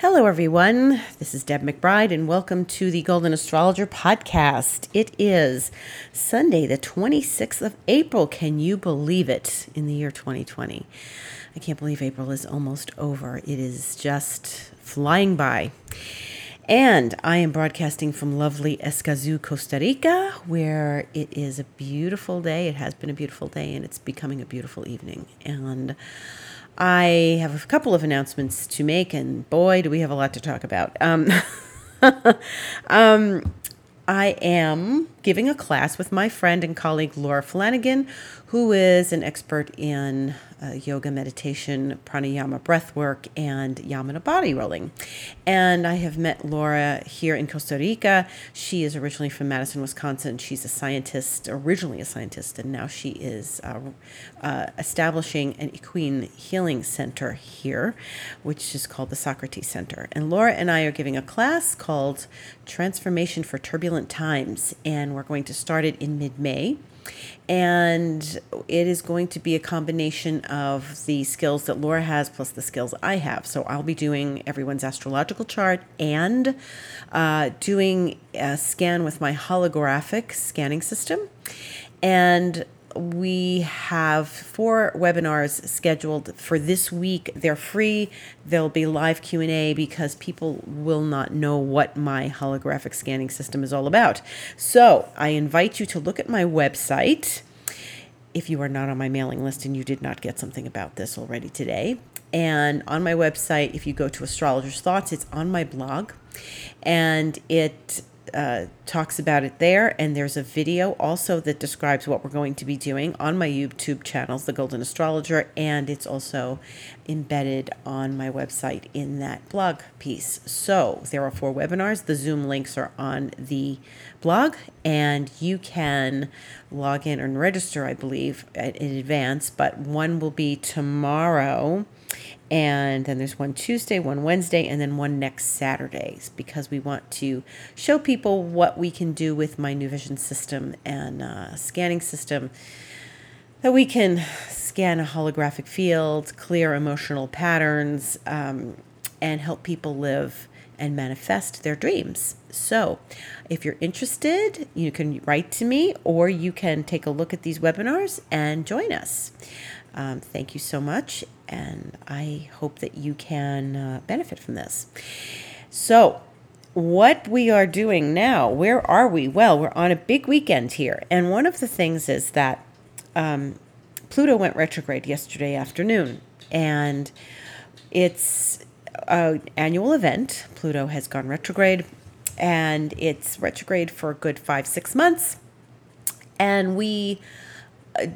Hello, everyone. This is Deb McBride, and welcome to the Golden Astrologer podcast. It is Sunday, the 26th of April. Can you believe it in the year 2020? I can't believe April is almost over. It is just flying by. And I am broadcasting from lovely Escazú, Costa Rica, where it is a beautiful day. It has been a beautiful day, and it's becoming a beautiful evening. And I have a couple of announcements to make, and boy, do we have a lot to talk about. Um, um, I am giving a class with my friend and colleague Laura Flanagan, who is an expert in uh, yoga, meditation, pranayama, breath work, and Yamuna body rolling. And I have met Laura here in Costa Rica. She is originally from Madison, Wisconsin. She's a scientist, originally a scientist, and now she is uh, uh, establishing an equine healing center here, which is called the Socrates Center. And Laura and I are giving a class called Transformation for Turbulent Times, and we're going to start it in mid May and it is going to be a combination of the skills that Laura has plus the skills I have. So I'll be doing everyone's astrological chart and uh, doing a scan with my holographic scanning system. And we have four webinars scheduled for this week. They're free. There'll be live q&a because people will not know what my holographic scanning system is all about. So i invite you to look at my website. If you are not on my mailing list and you did not get something about this already today. And on my website if you go to astrologer's thoughts it's on my blog. And it uh, talks about it there, and there's a video also that describes what we're going to be doing on my YouTube channels, The Golden Astrologer, and it's also embedded on my website in that blog piece. So there are four webinars. The Zoom links are on the blog, and you can log in and register, I believe, in advance, but one will be tomorrow and then there's one Tuesday, one Wednesday, and then one next Saturdays because we want to show people what we can do with my New Vision system and uh, scanning system. That we can scan a holographic field, clear emotional patterns, um, and help people live and manifest their dreams. So, if you're interested, you can write to me or you can take a look at these webinars and join us. Um, thank you so much, and I hope that you can uh, benefit from this. So, what we are doing now, where are we? Well, we're on a big weekend here, and one of the things is that um, Pluto went retrograde yesterday afternoon, and it's an annual event. Pluto has gone retrograde, and it's retrograde for a good five, six months. And we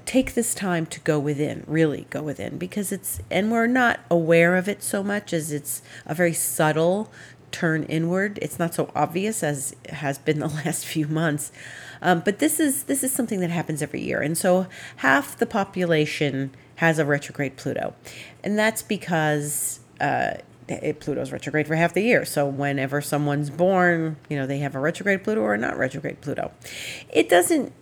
take this time to go within, really go within, because it's, and we're not aware of it so much as it's a very subtle turn inward. It's not so obvious as has been the last few months. Um, but this is this is something that happens every year, and so half the population has a retrograde Pluto, and that's because uh, Pluto's retrograde for half the year. So whenever someone's born, you know they have a retrograde Pluto or not retrograde Pluto. It doesn't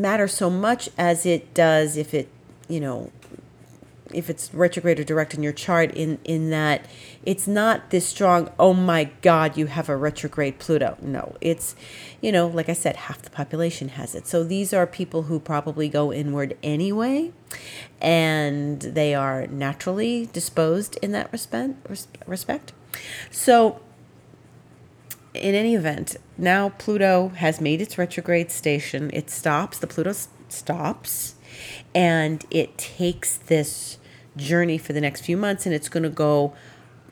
matter so much as it does if it, you know, if it's retrograde or direct in your chart in in that it's not this strong oh my god you have a retrograde pluto. No it's you know like i said half the population has it. So these are people who probably go inward anyway and they are naturally disposed in that respect respect. So in any event, now Pluto has made its retrograde station. It stops, the Pluto stops, and it takes this journey for the next few months, and it's going to go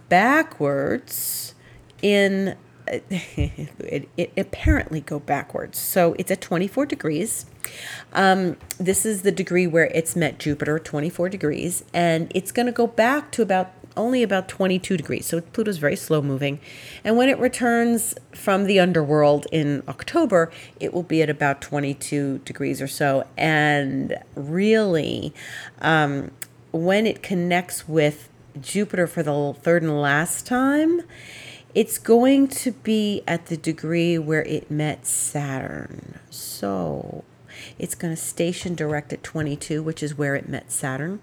backwards in it, it, apparently go backwards. So it's at 24 degrees. Um, this is the degree where it's met Jupiter, 24 degrees, and it's going to go back to about only about 22 degrees. So Pluto's very slow moving. And when it returns from the underworld in October, it will be at about 22 degrees or so. And really, um, when it connects with Jupiter for the third and last time, it's going to be at the degree where it met Saturn. So it's going to station direct at 22, which is where it met Saturn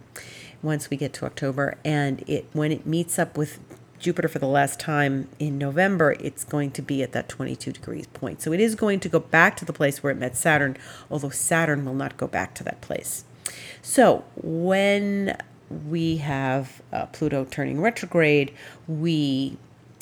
once we get to October. And it when it meets up with Jupiter for the last time in November, it's going to be at that 22 degrees point. So it is going to go back to the place where it met Saturn, although Saturn will not go back to that place. So when we have uh, Pluto turning retrograde, we,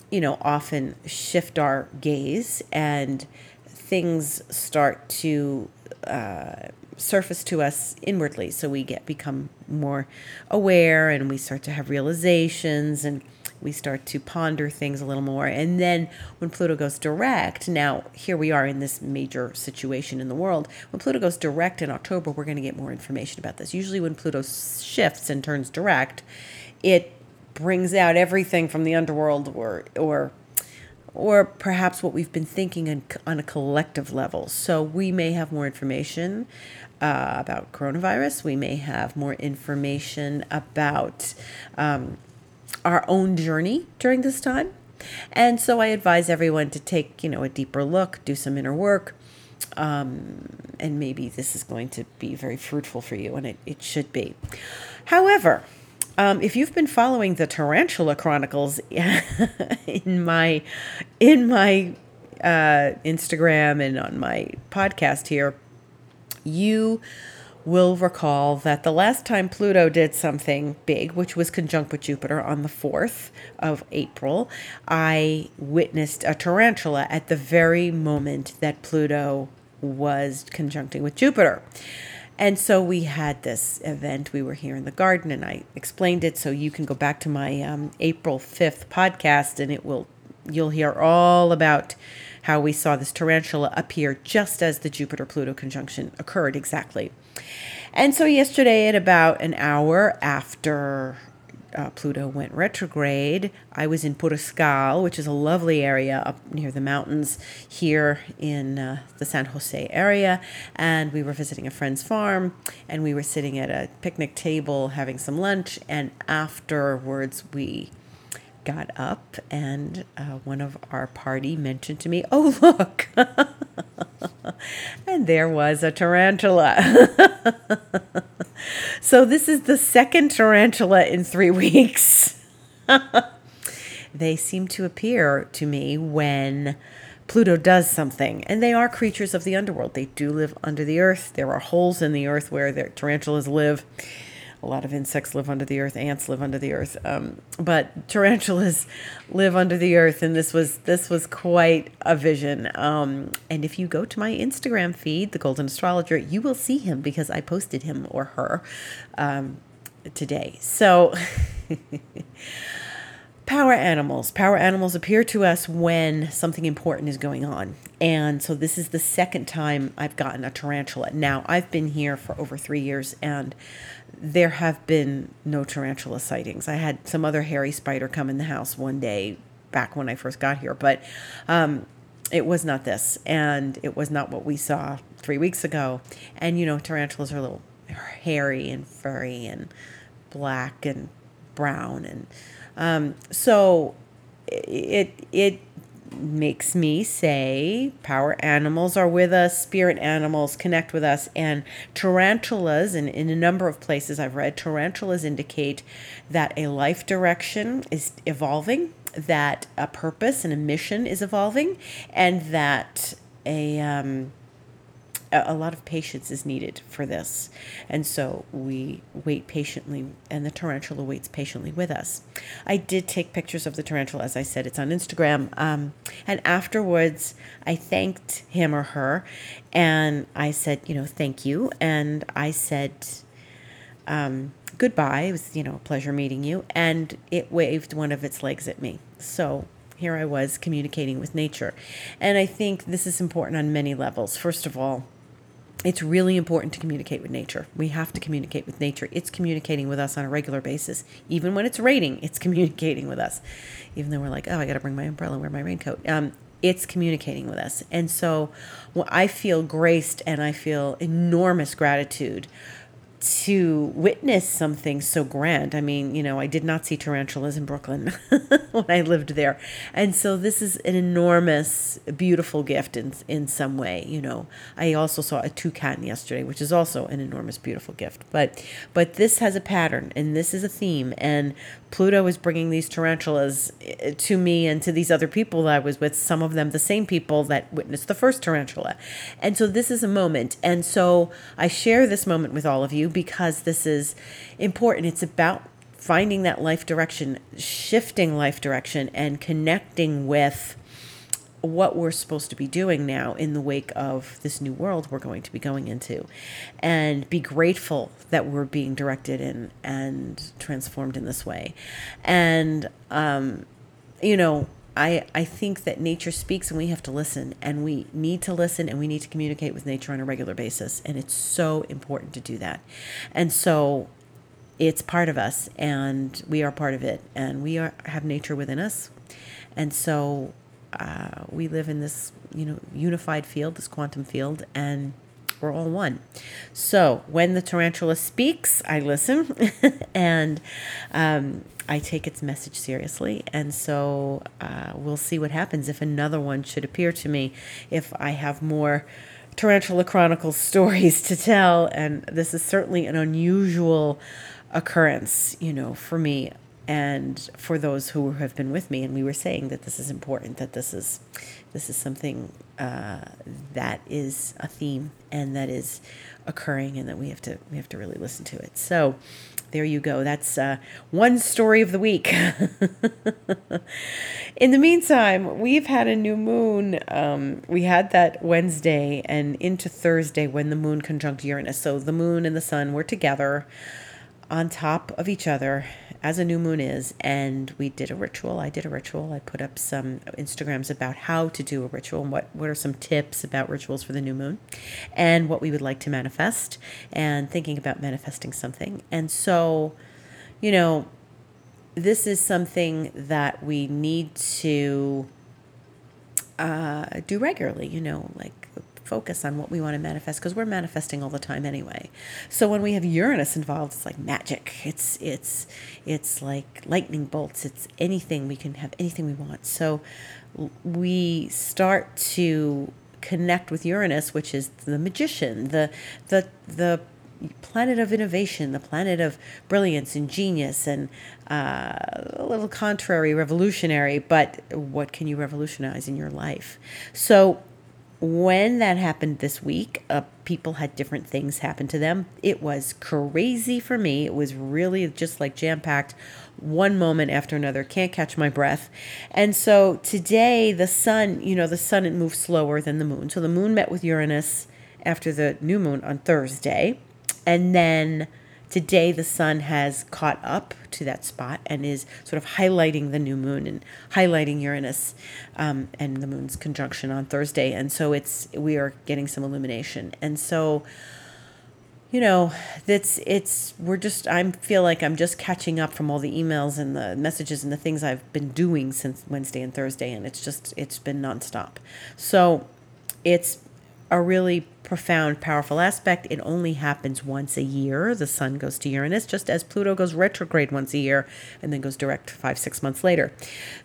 you know, often shift our gaze and things start to uh, surface to us inwardly. So we get become more aware and we start to have realizations and we start to ponder things a little more. And then when Pluto goes direct, now here we are in this major situation in the world. When Pluto goes direct in October, we're going to get more information about this. Usually, when Pluto shifts and turns direct, it brings out everything from the underworld or or or perhaps what we've been thinking on, on a collective level. So we may have more information uh, about coronavirus. We may have more information about um, our own journey during this time. And so I advise everyone to take, you know, a deeper look, do some inner work, um, and maybe this is going to be very fruitful for you, and it, it should be. However, um, if you've been following the Tarantula Chronicles in my in my uh, Instagram and on my podcast here, you will recall that the last time Pluto did something big, which was conjunct with Jupiter on the 4th of April, I witnessed a tarantula at the very moment that Pluto was conjuncting with Jupiter. And so we had this event. We were here in the garden, and I explained it. So you can go back to my um, April 5th podcast, and it will you'll hear all about how we saw this tarantula appear just as the Jupiter Pluto conjunction occurred exactly. And so, yesterday, at about an hour after uh, Pluto went retrograde, I was in Puriscal, which is a lovely area up near the mountains here in uh, the San Jose area. And we were visiting a friend's farm, and we were sitting at a picnic table having some lunch. And afterwards, we got up, and uh, one of our party mentioned to me, Oh, look! and there was a tarantula. so, this is the second tarantula in three weeks. they seem to appear to me when Pluto does something, and they are creatures of the underworld. They do live under the earth. There are holes in the earth where their tarantulas live a lot of insects live under the earth ants live under the earth um, but tarantulas live under the earth and this was this was quite a vision. Um, and if you go to my instagram feed the golden astrologer you will see him because i posted him or her um, today. So power animals. Power animals appear to us when something important is going on. And so this is the second time I've gotten a tarantula. Now, I've been here for over three years and there have been no tarantula sightings. I had some other hairy spider come in the house one day back when I first got here, but um, it was not this, and it was not what we saw three weeks ago. And you know, tarantulas are a little hairy and furry and black and brown, and um, so it it makes me say power animals are with us, spirit animals connect with us, and tarantulas, and in a number of places I've read, tarantulas indicate that a life direction is evolving, that a purpose and a mission is evolving, and that a um, a lot of patience is needed for this. And so we wait patiently, and the tarantula waits patiently with us. I did take pictures of the tarantula, as I said, it's on Instagram. Um, and afterwards, I thanked him or her, and I said, you know, thank you. And I said, um, goodbye. It was, you know, a pleasure meeting you. And it waved one of its legs at me. So here I was communicating with nature. And I think this is important on many levels. First of all, it's really important to communicate with nature. We have to communicate with nature. It's communicating with us on a regular basis. Even when it's raining, it's communicating with us. Even though we're like, oh, I got to bring my umbrella, wear my raincoat. Um, it's communicating with us. And so well, I feel graced and I feel enormous gratitude to witness something so grand. I mean, you know, I did not see tarantulas in Brooklyn when I lived there. And so this is an enormous, beautiful gift in, in some way, you know. I also saw a toucan yesterday, which is also an enormous, beautiful gift. But but this has a pattern and this is a theme and Pluto is bringing these tarantulas eh, to me and to these other people that I was with, some of them the same people that witnessed the first tarantula. And so this is a moment. And so I share this moment with all of you because this is important. It's about finding that life direction, shifting life direction, and connecting with what we're supposed to be doing now in the wake of this new world we're going to be going into. And be grateful that we're being directed in and transformed in this way. And um, you know I, I think that nature speaks and we have to listen. And we need to listen and we need to communicate with nature on a regular basis. And it's so important to do that. And so it's part of us and we are part of it. And we are have nature within us. And so uh, we live in this you know unified field, this quantum field, and we're all one. So when the tarantula speaks, I listen, and um, I take its message seriously. And so uh, we'll see what happens if another one should appear to me, if I have more. Tarantula Chronicles stories to tell, and this is certainly an unusual occurrence, you know, for me and for those who have been with me and we were saying that this is important that this is this is something uh, that is a theme and that is occurring and that we have to we have to really listen to it. So there you go. That's uh, one story of the week. In the meantime we've had a new moon. Um, we had that wednesday and into thursday when the moon conjunct uranus. So the moon and the sun were together on top of each other as a new moon is and we did a ritual. I did a ritual. I put up some instagrams about how to do a ritual and what, what are some tips about rituals for the new moon and what we would like to manifest and thinking about manifesting something. And so you know this is something that we need to uh, do regularly you know like focus on what we want to manifest because we're manifesting all the time anyway. So when we have Uranus involved, it's like magic. It's it's it's like lightning bolts. It's anything we can have anything we want. So we start to connect with Uranus, which is the magician, the the the planet of innovation, the planet of brilliance and genius, and uh, a little contrary, revolutionary. But what can you revolutionize in your life? So when that happened this week, uh, people had different things happen to them. It was crazy for me. It was really just like jam packed, one moment after another. Can't catch my breath. And so today, the sun, you know, the sun it moves slower than the moon. So the moon met with Uranus after the new moon on Thursday, and then Today, the sun has caught up to that spot and is sort of highlighting the new moon and highlighting Uranus um, and the moon's conjunction on Thursday. And so it's we are getting some illumination. And so, you know, that's it's we're just I feel like I'm just catching up from all the emails and the messages and the things I've been doing since Wednesday and Thursday, and it's just it's been nonstop. So it's a really profound, powerful aspect. It only happens once a year. The sun goes to Uranus, just as Pluto goes retrograde once a year and then goes direct five, six months later.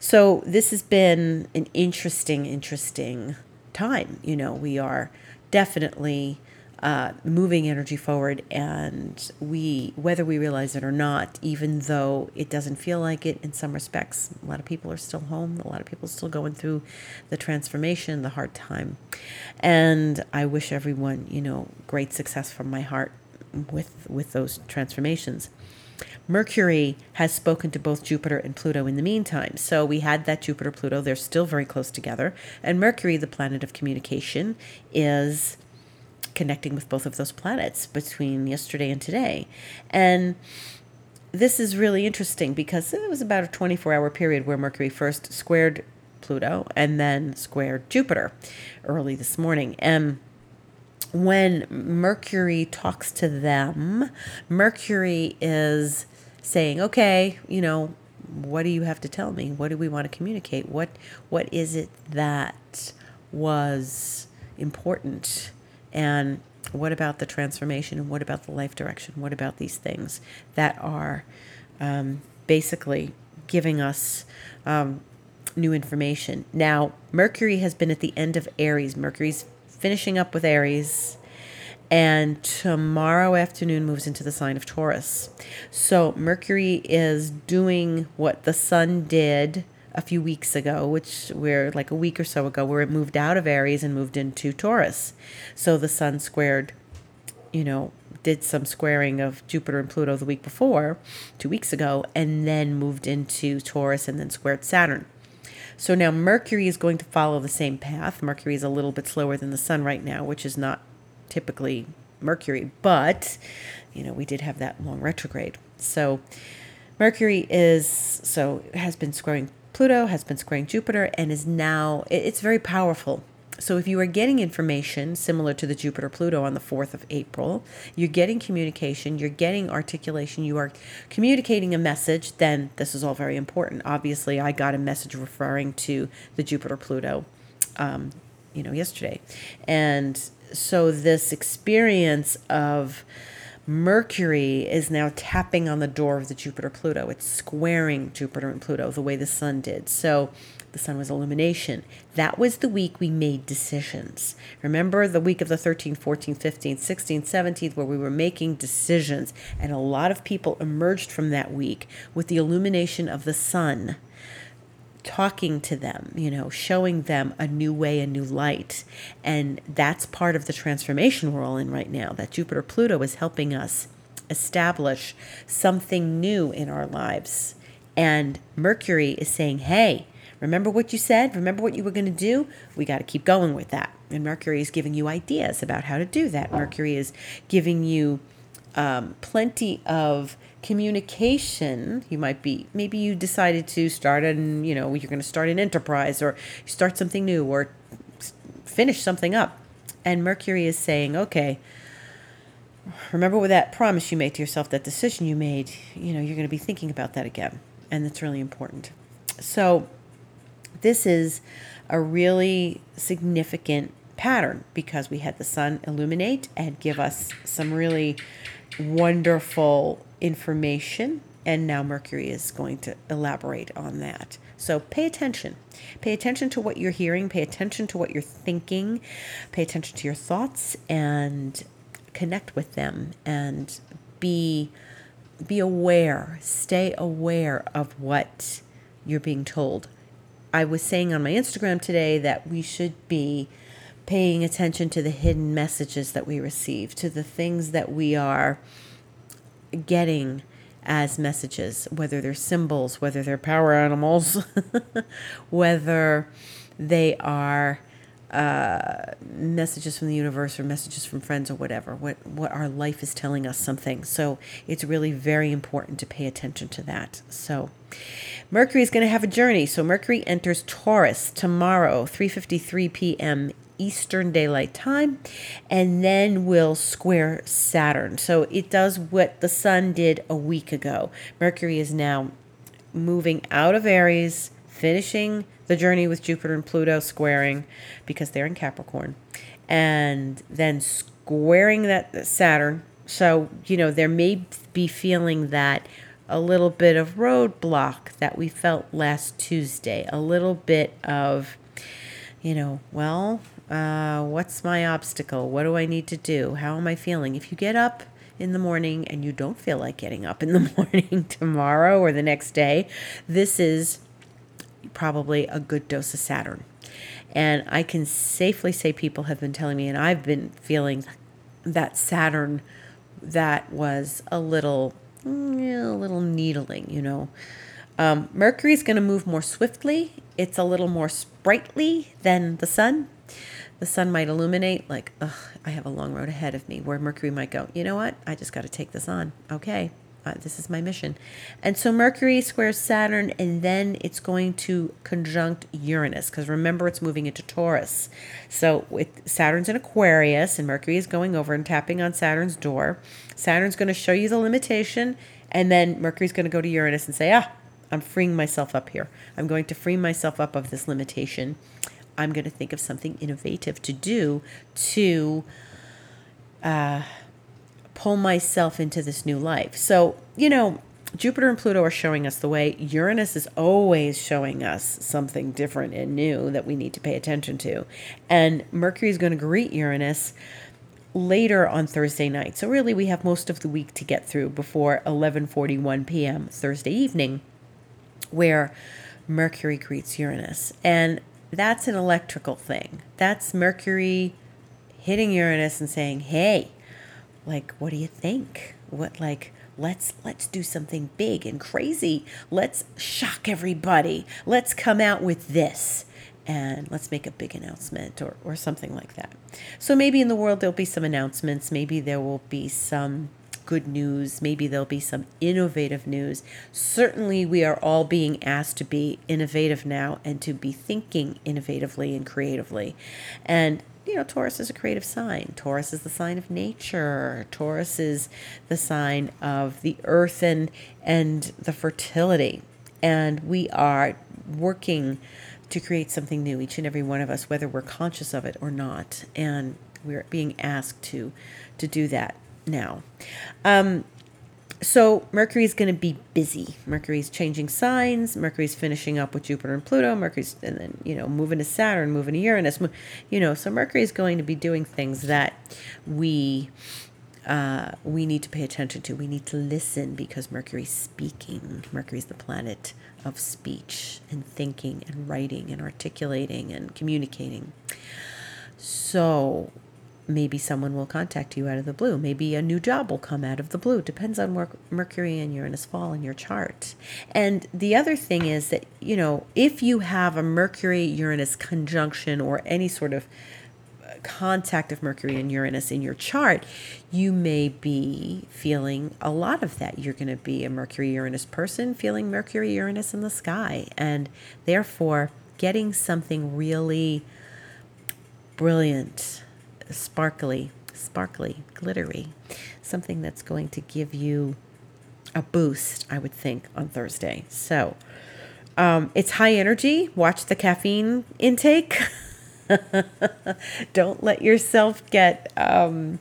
So this has been an interesting, interesting time. You know, we are definitely uh, moving energy forward. And we, whether we realize it or not, even though it doesn't feel like it in some respects, a lot of people are still home. A lot of people still going through the transformation, the hard time. And I wish everyone, you know, great success from my heart with with those transformations. Mercury has spoken to both Jupiter and Pluto in the meantime. So we had that Jupiter Pluto, they're still very close together. And Mercury, the planet of communication, is connecting with both of those planets between yesterday and today. And this is really interesting because it was about a 24 hour period where Mercury first squared Pluto and then squared Jupiter early this morning. And when Mercury talks to them, Mercury is saying, okay, you know, what do you have to tell me? What do we want to communicate? What what is it that was important and what about the transformation? And what about the life direction? What about these things that are um, basically giving us um, new information? Now, Mercury has been at the end of Aries. Mercury's finishing up with Aries. and tomorrow afternoon moves into the sign of Taurus. So Mercury is doing what the sun did a few weeks ago, which we're like a week or so ago, where it moved out of Aries and moved into Taurus. So the sun squared, you know, did some squaring of Jupiter and Pluto the week before, two weeks ago, and then moved into Taurus and then squared Saturn. So now Mercury is going to follow the same path. Mercury is a little bit slower than the sun right now, which is not typically Mercury, but you know, we did have that long retrograde. So Mercury is so has been squaring Pluto, has been squaring Jupiter, and is now it's very powerful. So if you are getting information similar to the Jupiter Pluto on the 4th of April, you're getting communication, you're getting articulation, you are communicating a message, then this is all very important. Obviously, I got a message referring to the Jupiter Pluto um, you know yesterday. And so this experience of Mercury is now tapping on the door of the Jupiter Pluto. It's squaring Jupiter and Pluto the way the sun did. So the sun was illumination. That was the week we made decisions. Remember the week of the 13th, 14th, 15th, 16th, 17th, where we were making decisions. And a lot of people emerged from that week with the illumination of the sun talking to them, you know, showing them a new way, a new light. And that's part of the transformation we're all in right now. That Jupiter Pluto is helping us establish something new in our lives. And Mercury is saying, hey, remember what you said? Remember what you were going to do? We got to keep going with that. And Mercury is giving you ideas about how to do that. Mercury is giving you um, plenty of communication you might be maybe you decided to start an you know you're going to start an enterprise or start something new or finish something up. And mercury is saying okay remember what that promise you made to yourself that decision you made you know you're going to be thinking about that again. And that's really important. So this is a really significant pattern because we had the sun illuminate and give us some really wonderful information. And now Mercury is going to elaborate on that. So pay attention. Pay attention to what you're hearing, pay attention to what you're thinking, pay attention to your thoughts, and connect with them and be be aware stay aware of what you're being told i was saying on my instagram today that we should be paying attention to the hidden messages that we receive, to the things that we are getting as messages, whether they're symbols, whether they're power animals, whether they are uh, messages from the universe or messages from friends or whatever. What what our life is telling us something. So it's really very important to pay attention to that. So Mercury is going to have a journey. So Mercury enters Taurus tomorrow, 3:53 p.m. Eastern Daylight Time, and then will square Saturn. So it does what the Sun did a week ago. Mercury is now moving out of Aries, finishing the journey with Jupiter and Pluto squaring because they're in Capricorn, and then squaring that Saturn. So, you know, there may be feeling that a little bit of roadblock that we felt last Tuesday, a little bit of, you know, well, uh, what's my obstacle? What do I need to do? How am I feeling? If you get up in the morning and you don't feel like getting up in the morning tomorrow or the next day, this is probably a good dose of Saturn. And I can safely say people have been telling me, and I've been feeling that Saturn that was a little, mm, a little needling, you know. Um, Mercury is going to move more swiftly. It's a little more sprightly than the sun the sun might illuminate like ugh i have a long road ahead of me where mercury might go you know what? I just got to take this on. Okay uh, this is my mission. And so mercury squares saturn and then it's going to conjunct uranus because remember it's moving into taurus. So with saturn's in aquarius and mercury is going over and tapping on saturn's door. Saturn's going to show you the limitation and then mercury's going to go to uranus and say ah i'm freeing myself up here. I'm going to free myself up of this limitation I'm going to think of something innovative to do to uh, pull myself into this new life. So, you know, Jupiter and Pluto are showing us the way. Uranus is always showing us something different and new that we need to pay attention to. And Mercury is going to greet Uranus later on Thursday night. So really we have most of the week to get through before 11:41 p.m. Thursday evening where Mercury greets Uranus. And that's an electrical thing. That's Mercury hitting Uranus and saying, "Hey, like what do you think? What like let's let's do something big and crazy. Let's shock everybody. Let's come out with this." and let's make a big announcement or, or something like that. So maybe in the world there'll be some announcements, maybe there will be some good news, maybe there'll be some innovative news. Certainly, we are all being asked to be innovative now and to be thinking innovatively and creatively. And you know, Taurus is a creative sign. Taurus is the sign of nature. Taurus is the sign of the earth and and the fertility. And we are working to create something new, each and every one of us, whether we're conscious of it or not. And we're being asked to to do that now. Um, so Mercury is going to be busy. Mercury's changing signs. Mercury's finishing up with Jupiter and Pluto. Mercury's and then you know moving to Saturn, moving to Uranus. You know, so Mercury is going to be doing things that we uh, we need to pay attention to. We need to listen because Mercury's speaking. Mercury's the planet of speech and thinking and writing and articulating and communicating. So maybe someone will contact you out of the blue. Maybe a new job will come out of the blue. Depends on where Mercury and Uranus fall in your chart. And the other thing is that, you know, if you have a Mercury Uranus conjunction or any sort of uh, contact of Mercury and Uranus in your chart, you may be feeling a lot of that. You're going to be a Mercury Uranus person feeling Mercury Uranus in the sky, and therefore getting something really brilliant, sparkly, sparkly, glittery, something that's going to give you a boost, I would think, on Thursday. So, um, it's high energy. Watch the caffeine intake. Don't let yourself get, um,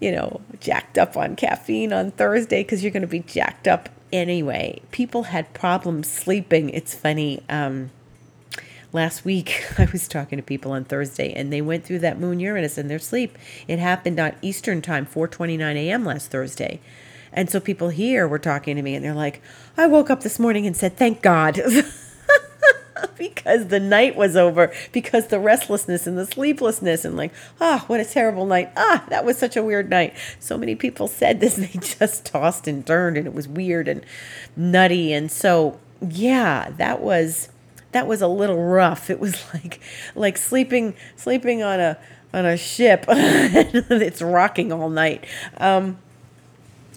you know, jacked up on caffeine on Thursday because you're going to be jacked up anyway. People had problems sleeping. It's funny. Um, last week I was talking to people on Thursday and they went through that moon Uranus in their sleep. It happened on Eastern time, 4:29 a.m. last Thursday. And so people here were talking to me and they're like, "I woke up this morning and said, "Thank God." because the night was over, because the restlessness and the sleeplessness, and like, ah, oh, what a terrible night. Ah, that was such a weird night. So many people said this, they just tossed and turned, and it was weird and nutty. And so, yeah, that was that was a little rough. It was like like sleeping sleeping on a on a ship. it's rocking all night. Um,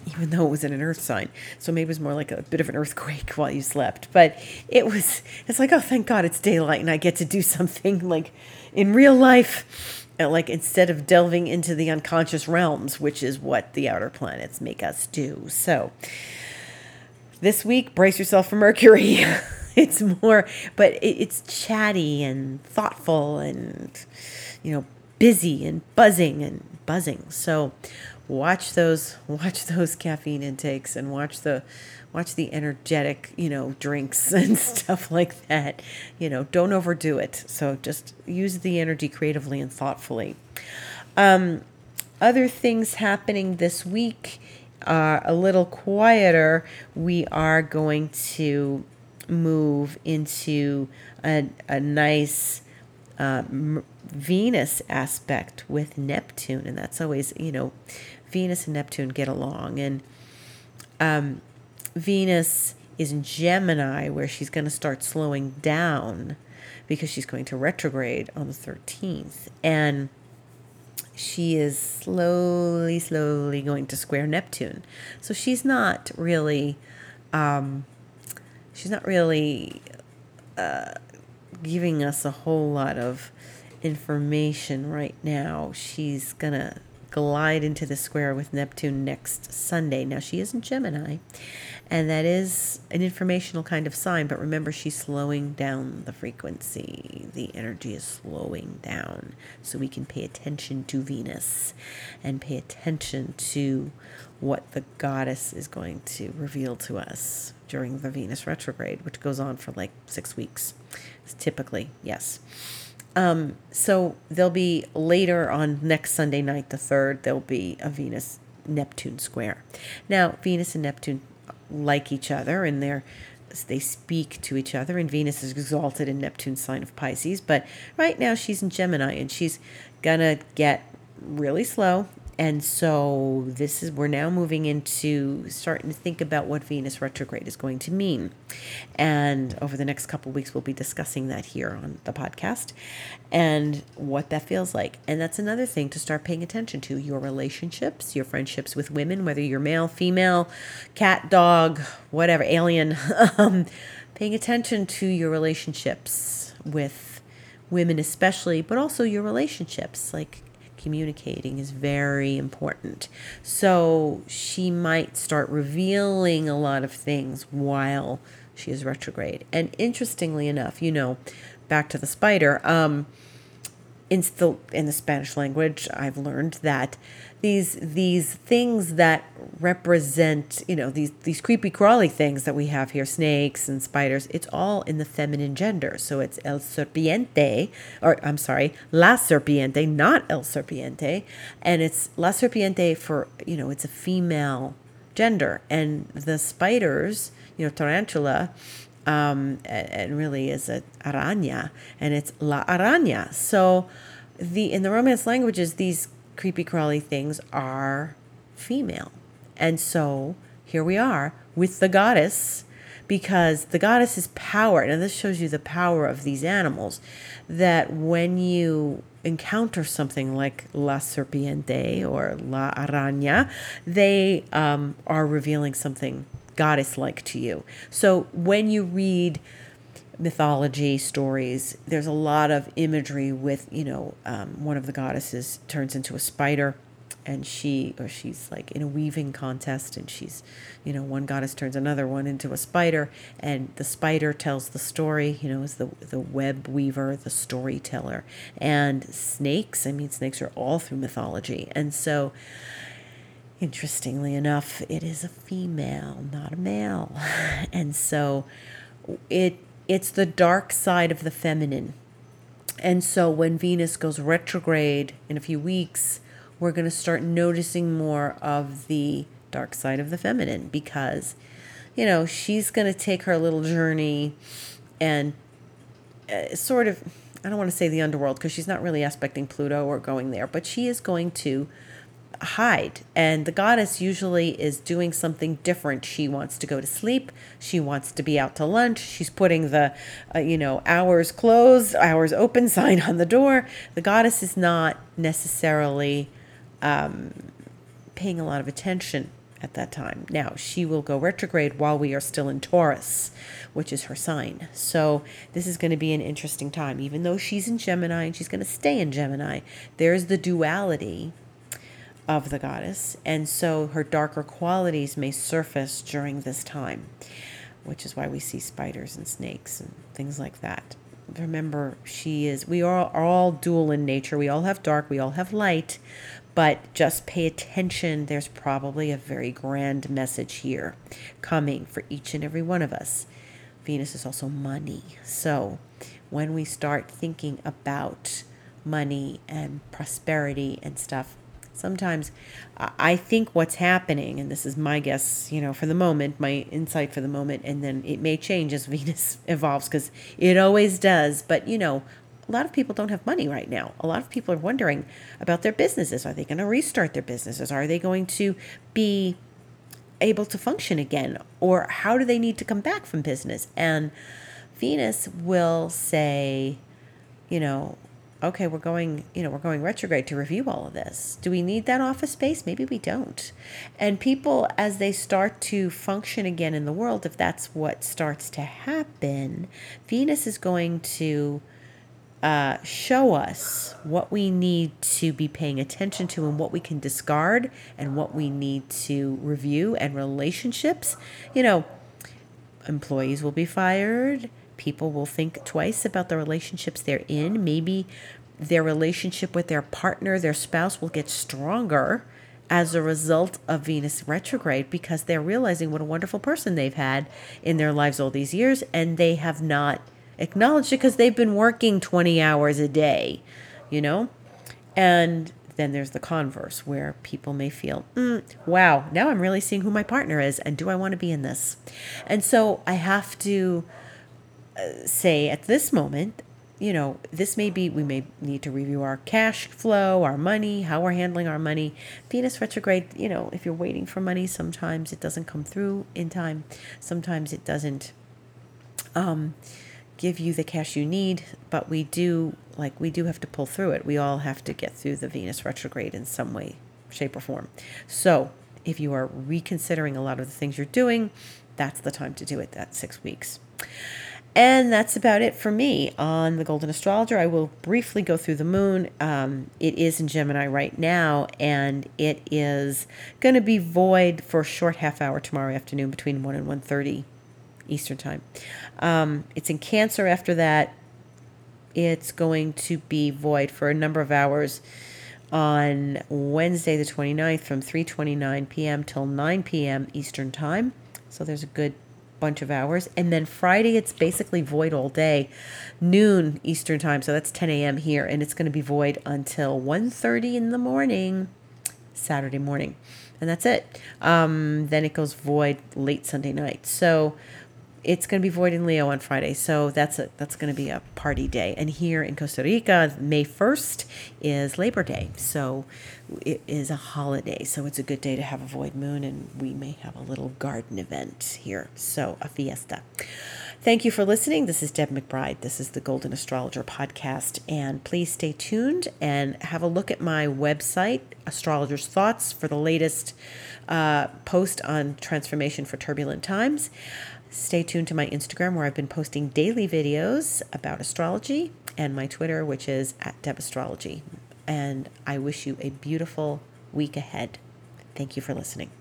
even though it was in an earth sign. So maybe it was more like a bit of an earthquake while you slept. But it was, it's like, oh, thank God it's daylight and I get to do something like in real life. Uh, like instead of delving into the unconscious realms, which is what the outer planets make us do. So this week, brace yourself for Mercury. it's more, but it's chatty and thoughtful and, you know, busy and buzzing and buzzing. So watch those watch those caffeine intakes and watch the watch the energetic you know drinks and stuff like that. You know don't overdo it. So just use the energy creatively and thoughtfully. Um, other things happening this week are a little quieter. We are going to move into a, a nice uh, Venus aspect with Neptune, and that's always, you know, Venus and Neptune get along. And um, Venus is in Gemini, where she's going to start slowing down because she's going to retrograde on the 13th. And she is slowly, slowly going to square Neptune. So she's not really, um, she's not really uh, giving us a whole lot of information right now. She's to glide into the square with Neptune next Sunday. Now, she is in Gemini, and that is an informational kind of sign, but remember, she's slowing down the frequency. The energy is slowing down so we can pay attention to Venus and pay attention to what the goddess is going to reveal to us during the Venus retrograde, which goes on for like six weeks, typically, yes. Um, so there'll be later on next Sunday night, the third, there'll be a Venus Neptune square. Now, Venus and Neptune like each other and they're they speak to each other and Venus is exalted in Neptune's sign of Pisces, but right now she's in Gemini and she's gonna get really slow and so this is we're now moving into starting to think about what Venus retrograde is going to mean. And over the next couple weeks we'll be discussing that here on the podcast and what that feels like. And that's another thing to start paying attention to your relationships, your friendships with women, whether you're male, female, cat, dog, whatever, alien. um, paying attention to your relationships with women especially, but also your relationships like communicating is very important. So she might start revealing a lot of things while she is retrograde. And interestingly enough, you know, back to the spider, um, in the in the Spanish language, I've learned that these these things that represent you know these these creepy crawly things that we have here snakes and spiders it's all in the feminine gender. So it's el serpiente or i'm sorry la serpiente not el serpiente. And it's la serpiente for you know it's a female gender. And the spiders you know tarantula um, and really is a araña and it's la araña so the in the romance languages these creepy crawly things are female. And so here we are with the goddess because the goddess is power. And this shows you the power of these animals that when you encounter something like La Serpiente or La Araña, they um, are revealing something goddess like to you. So when you read mythology stories. There's a lot of imagery with, you know, um, one of the goddesses turns into a spider and she or she's like in a weaving contest and she's you know one goddess turns another one into a spider and the spider tells the story you know is the the web weaver the storyteller and snakes i mean snakes are all through mythology and so interestingly enough it is a female not a male and so it it's the dark side of the feminine. And so when Venus goes retrograde in a few weeks, we're going to start noticing more of the dark side of the feminine because, you know, she's going to take her little journey and uh, sort of, I don't want to say the underworld because she's not really aspecting Pluto or going there, but she is going to hide. And the goddess usually is doing something different. She wants to go to sleep. She wants to be out to lunch. She's putting the, uh, you know, hours closed, hours open sign on the door. The goddess is not necessarily um, paying a lot of attention at that time. Now, she will go retrograde while we are still in Taurus, which is her sign. So, this is going to be an interesting time. Even though she's in Gemini and she's going to stay in Gemini, there's the duality of the goddess, and so her darker qualities may surface during this time, which is why we see spiders and snakes and things like that. Remember, she is, we are, all dual in nature. We all have dark, we all have light, but just pay attention. There's probably a very grand message here coming for each and every one of us. Venus is also money. So when we start thinking about money and prosperity and stuff, sometimes I think what's happening, and this is my guess, you know, for the moment, my insight for the moment, and then it may change as Venus evolves because it always does. But, you know, a lot of people don't have money right now. A lot of people are wondering about their businesses. Are they going to restart their businesses? Are they going to be able to function again? Or how do they need to come back from business? And Venus will say, you know, okay, we're going, you know, we're going retrograde to review all of this. Do we need that office space? Maybe we don't. And people, as they start to function again in the world, if that's what starts to happen, Venus is going to uh, show us what we need to be paying attention to and what we can discard and what we need to review and relationships. You know, employees will be fired people will think twice about the relationships they're in. Maybe their relationship with their partner, their spouse, will get stronger as a result of Venus retrograde because they're realizing what a wonderful person they've had in their lives all these years and they have not acknowledged it because they've been working 20 hours a day, you know? And then there's the converse where people may feel, mm, wow, now I'm really seeing who my partner is and do I want to be in this? And so I have to say at this moment, you know, this may be, we may need to review our cash flow, our money, how we're handling our money. Venus retrograde, you know, if you're waiting for money, sometimes it doesn't come through in time. Sometimes it doesn't um, give you the cash you need, but we do, like, we do have to pull through it. We all have to get through the Venus retrograde in some way, shape, or form. So if you are reconsidering a lot of the things you're doing, that's the time to do it, that six weeks. And that's about it for me on the Golden Astrologer. I will briefly go through the moon. Um, it is in Gemini right now, and it is going to be void for a short half hour tomorrow afternoon between 1 and 1.30 Eastern Time. Um, it's in Cancer after that. It's going to be void for a number of hours on Wednesday the 29th from 3.29 p.m. till 9 p.m. Eastern Time. So there's a good bunch of hours. And then Friday, it's basically void all day, noon Eastern time. So that's 10 a.m. here. And it's going to be void until 1.30 in the morning, Saturday morning. And that's it. Um, then it goes void late Sunday night. So it's going to be void in Leo on Friday, so that's a that's going to be a party day. And here in Costa Rica, May first is Labor Day, so it is a holiday. So it's a good day to have a void moon, and we may have a little garden event here. So a fiesta. Thank you for listening. This is Deb McBride. This is the Golden Astrologer podcast, and please stay tuned and have a look at my website, Astrologer's Thoughts, for the latest uh, post on transformation for turbulent times. Stay tuned to my Instagram where I've been posting daily videos about astrology and my Twitter, which is at Deb Astrology. And I wish you a beautiful week ahead. Thank you for listening.